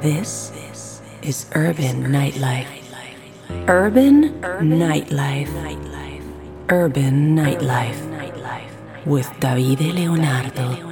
This is Urban Nightlife. Urban Nightlife. Urban Nightlife. With Davide Leonardo.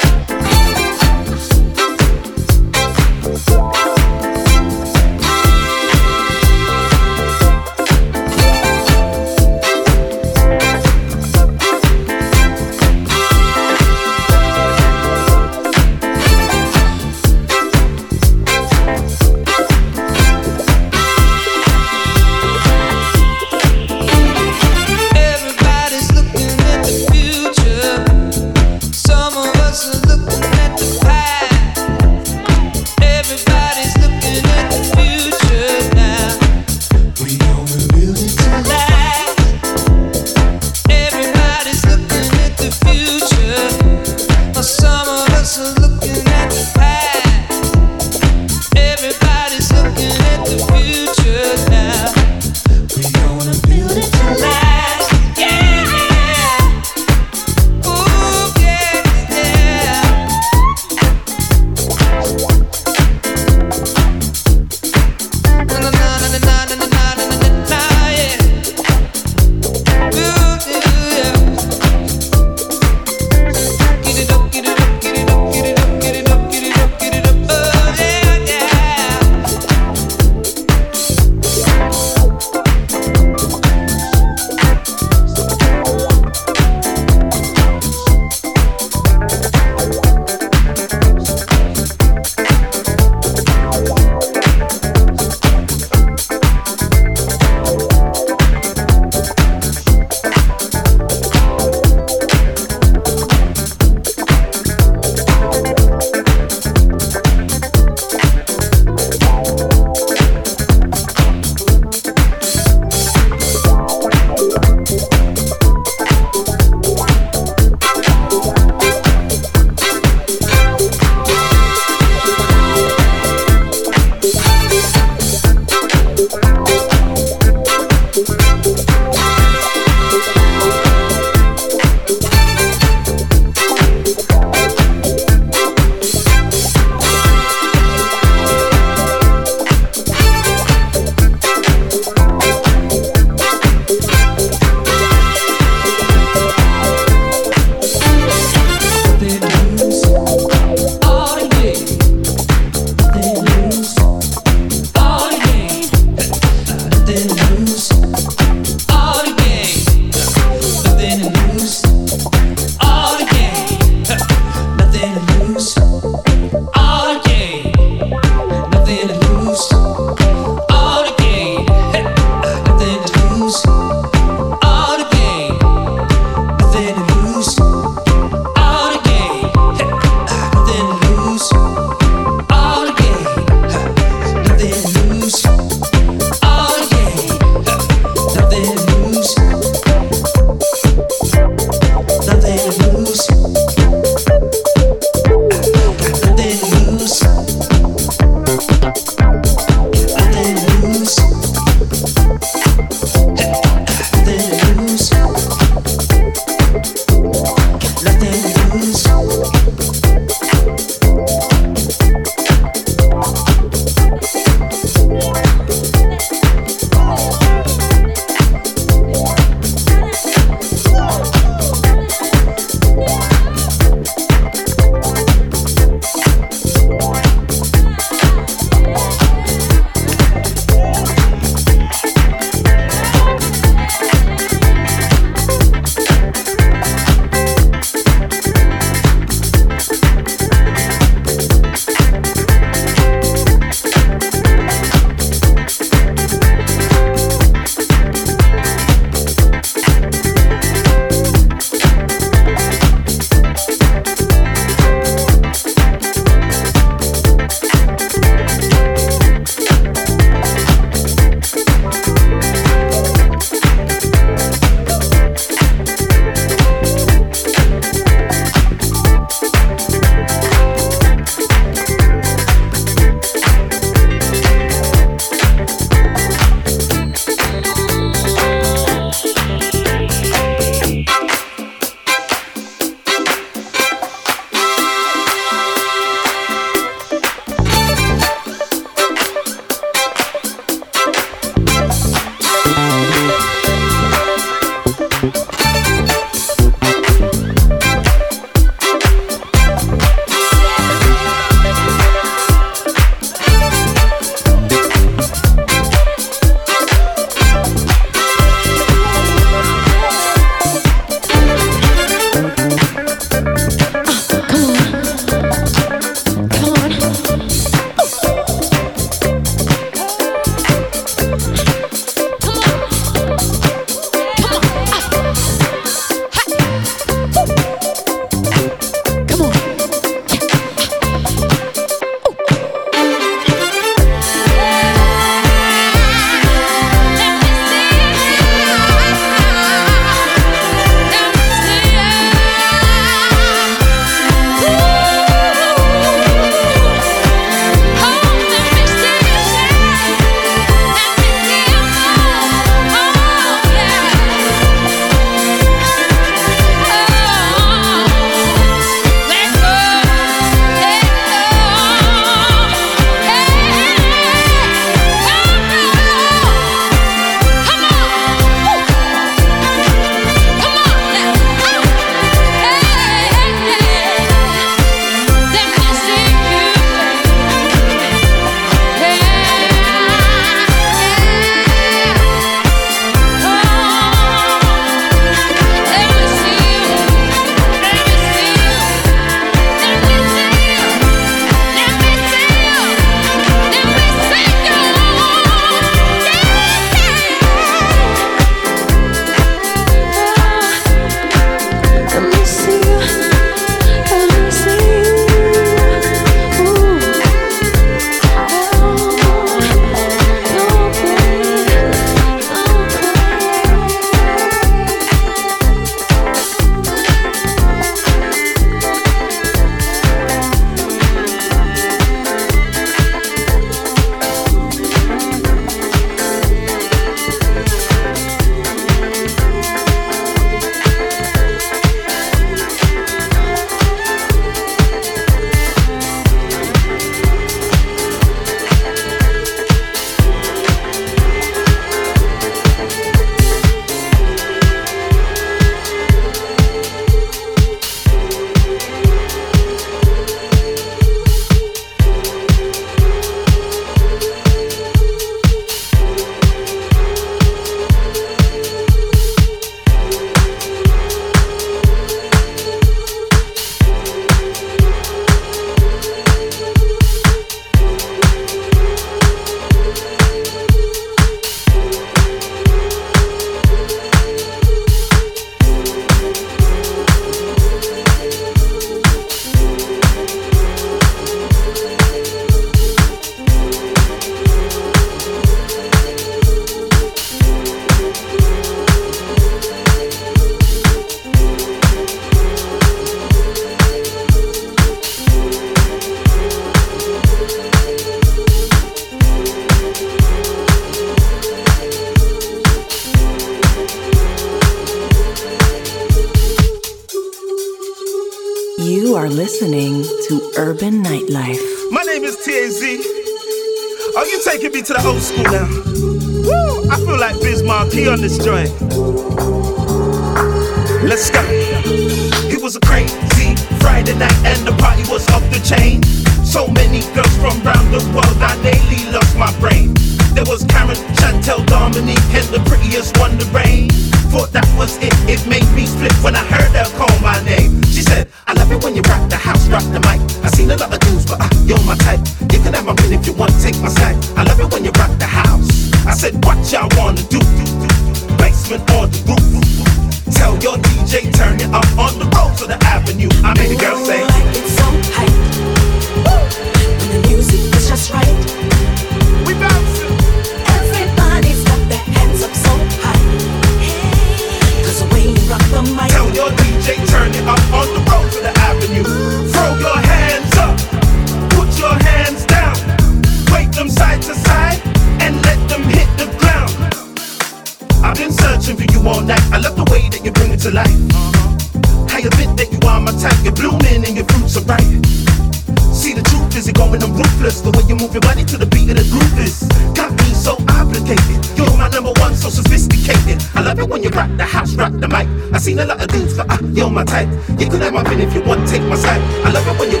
side. You could have my pin if you want, take my side. I love it when you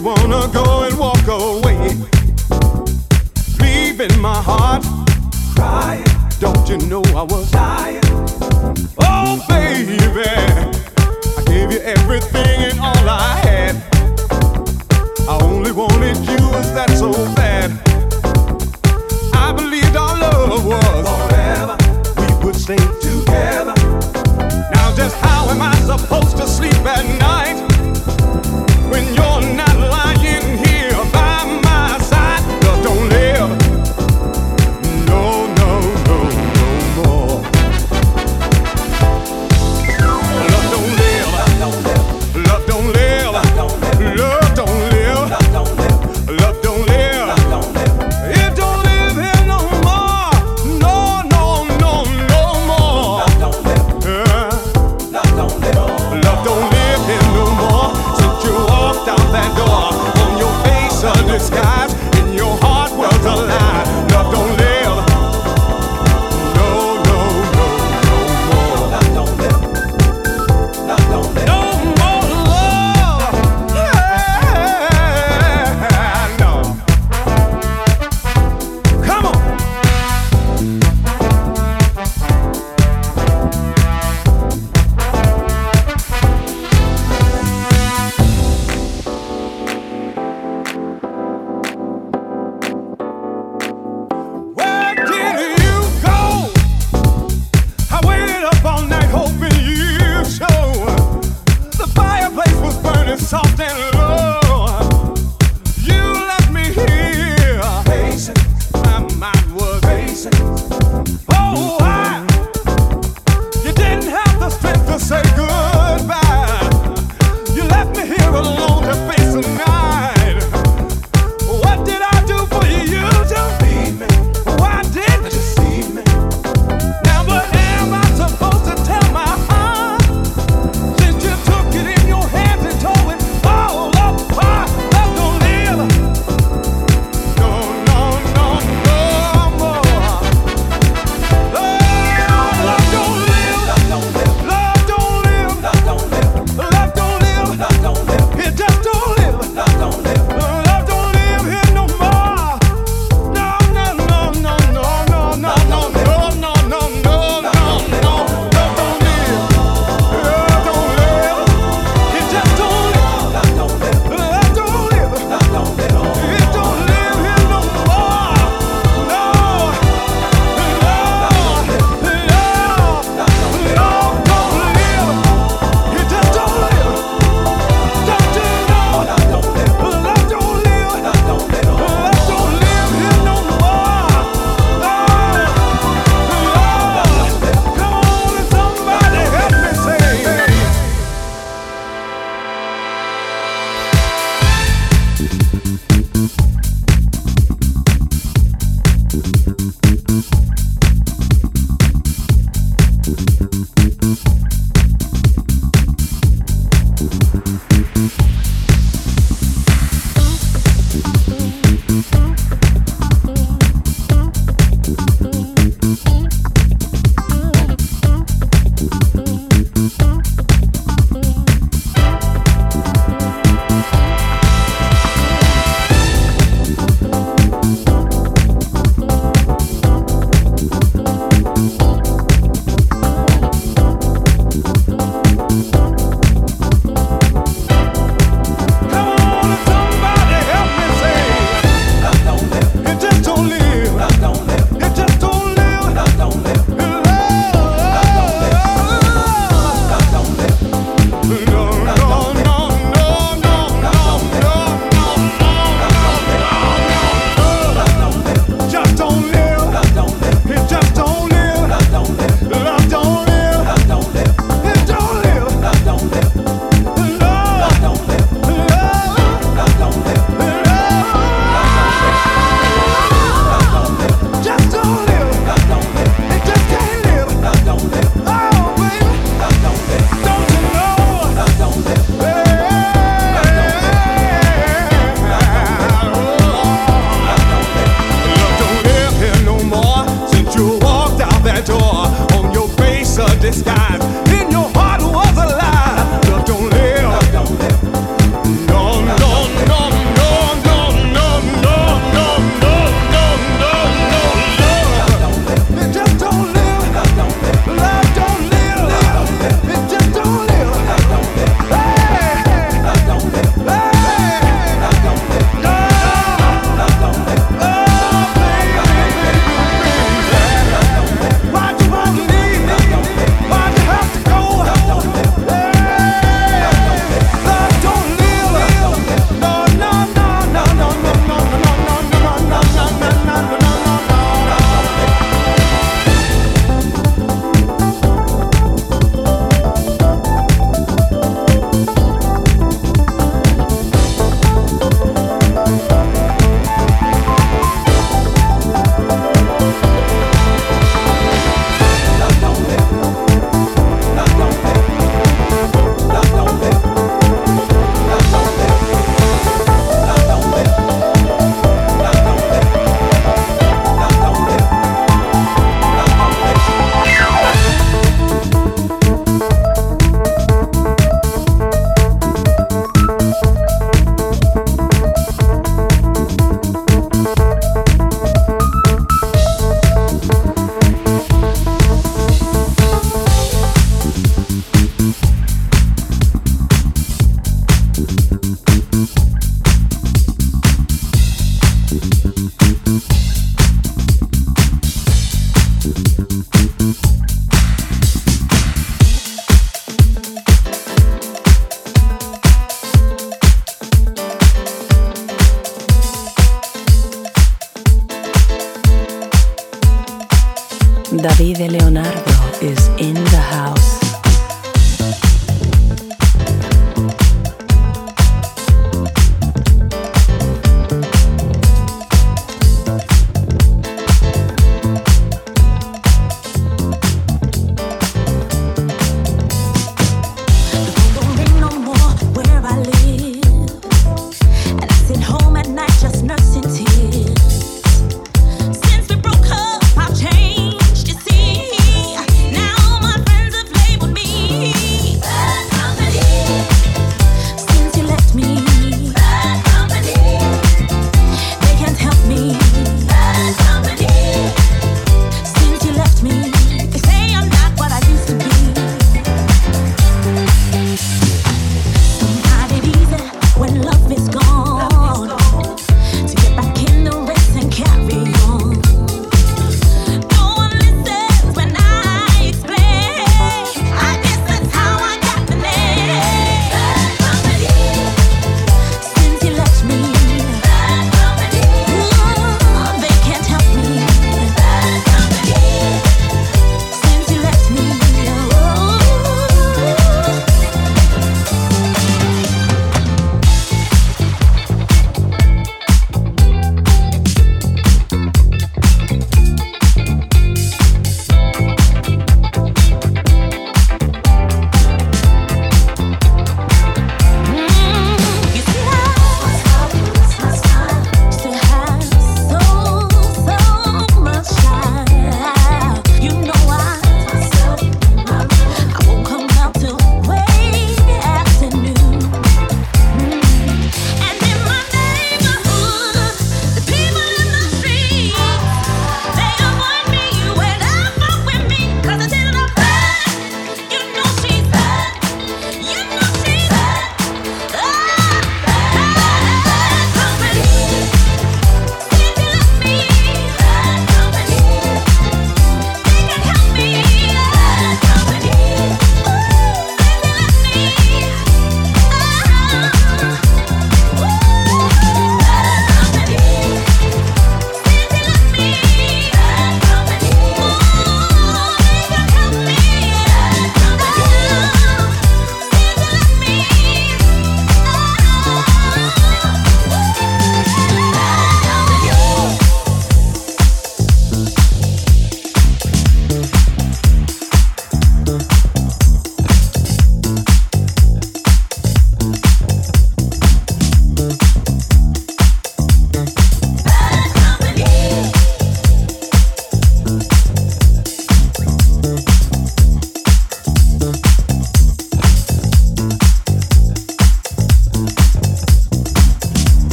wanna go and walk away? Leaving my heart crying. Don't you know I was dying? Oh, baby, I gave you everything and all I had. I only wanted you, is that so bad? I believed our love was forever. We would stay together. Now, just how am I supposed to sleep at night when you're not?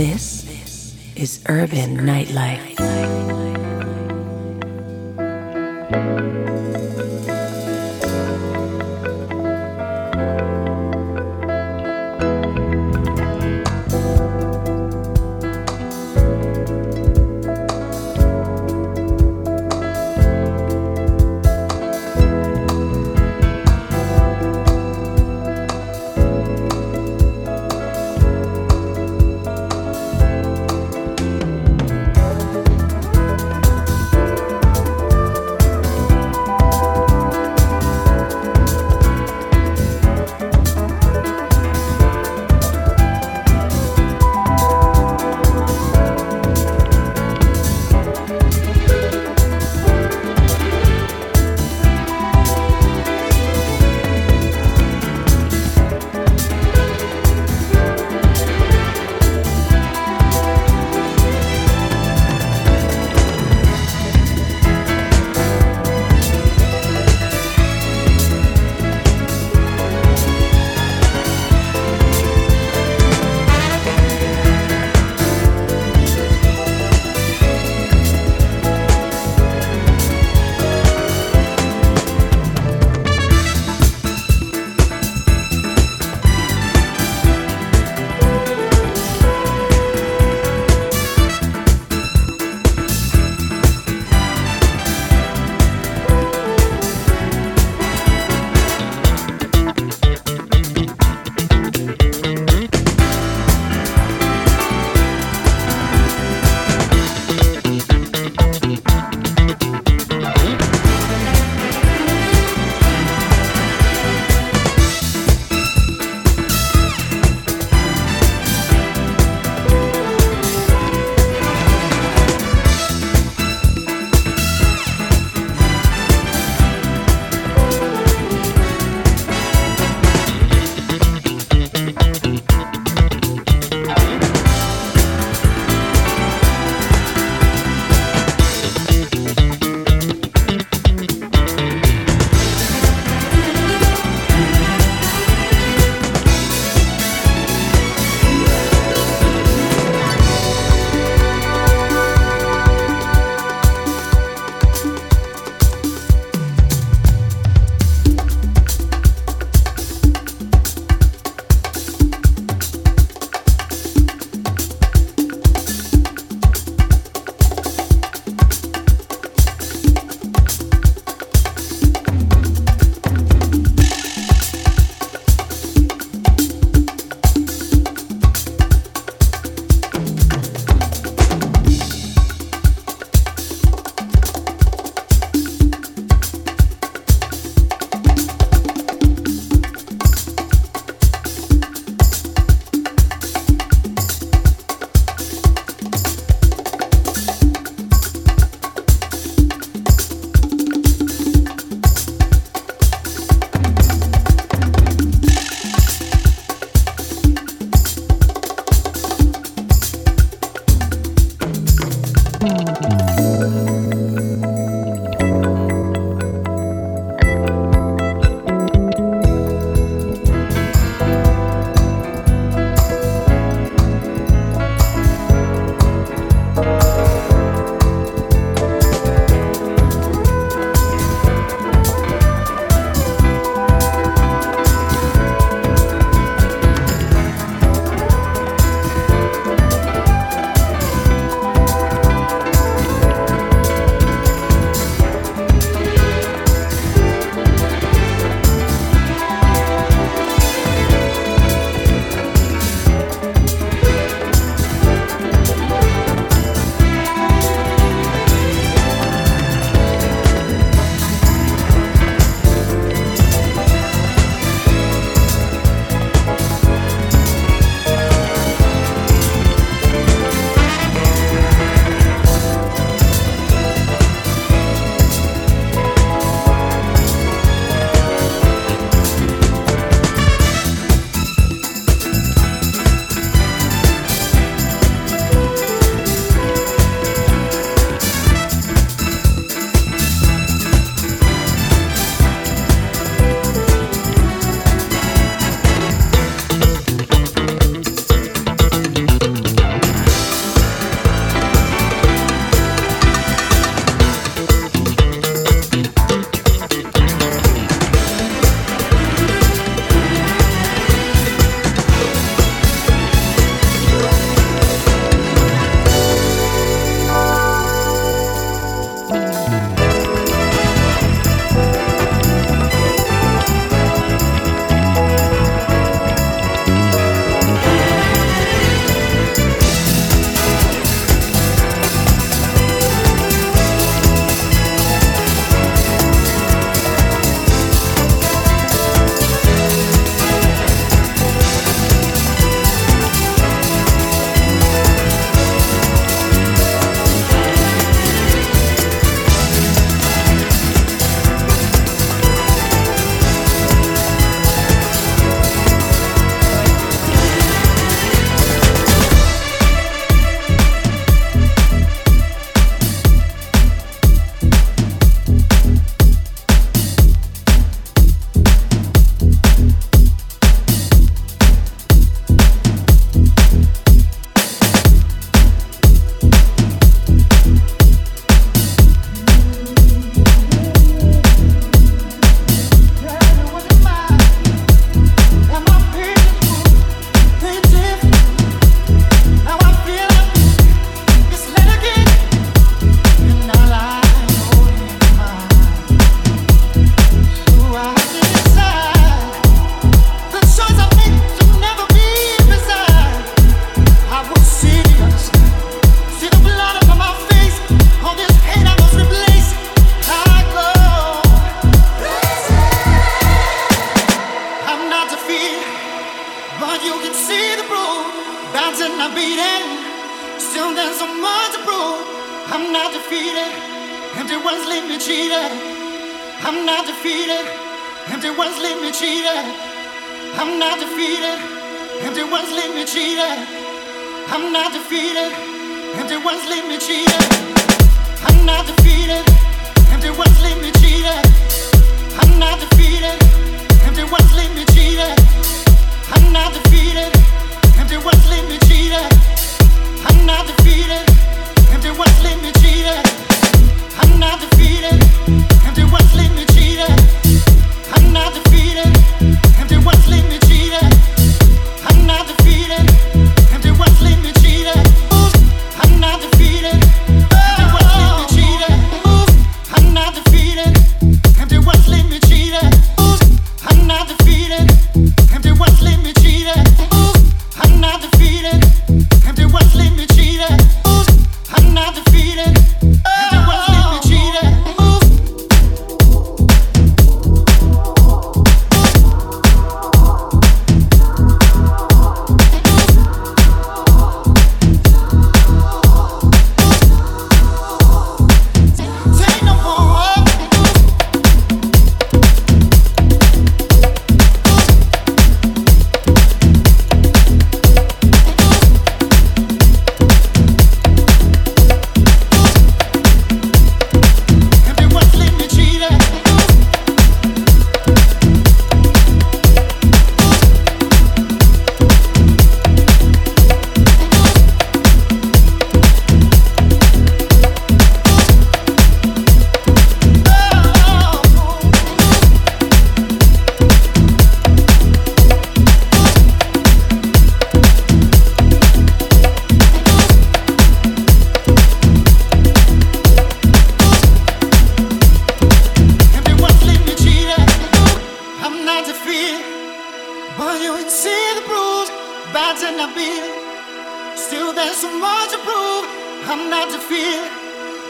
This is Urban Nightlife.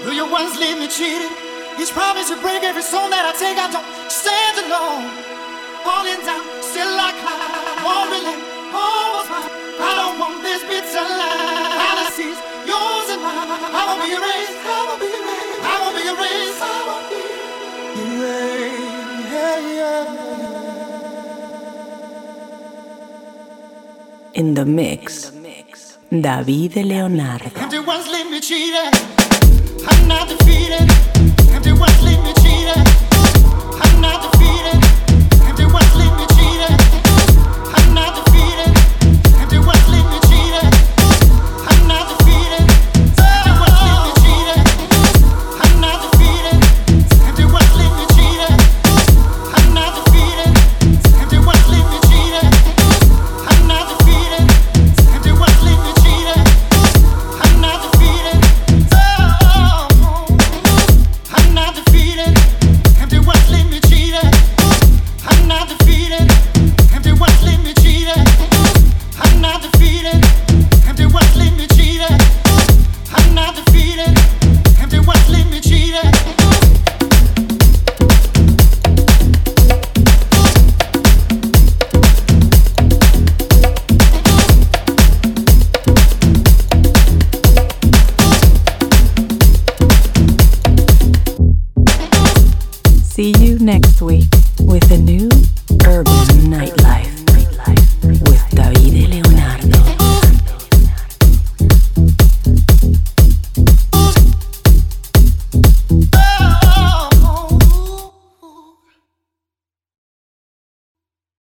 Will your ones leave me cheating? Each promise you break, every song that I take, I don't stand alone. Falling down, still mine. I don't want this bitter yours and mine. I won't be erased. I won't be erased. I won't be erased. I won't be erased. In the mix, David Leonardo not defeated.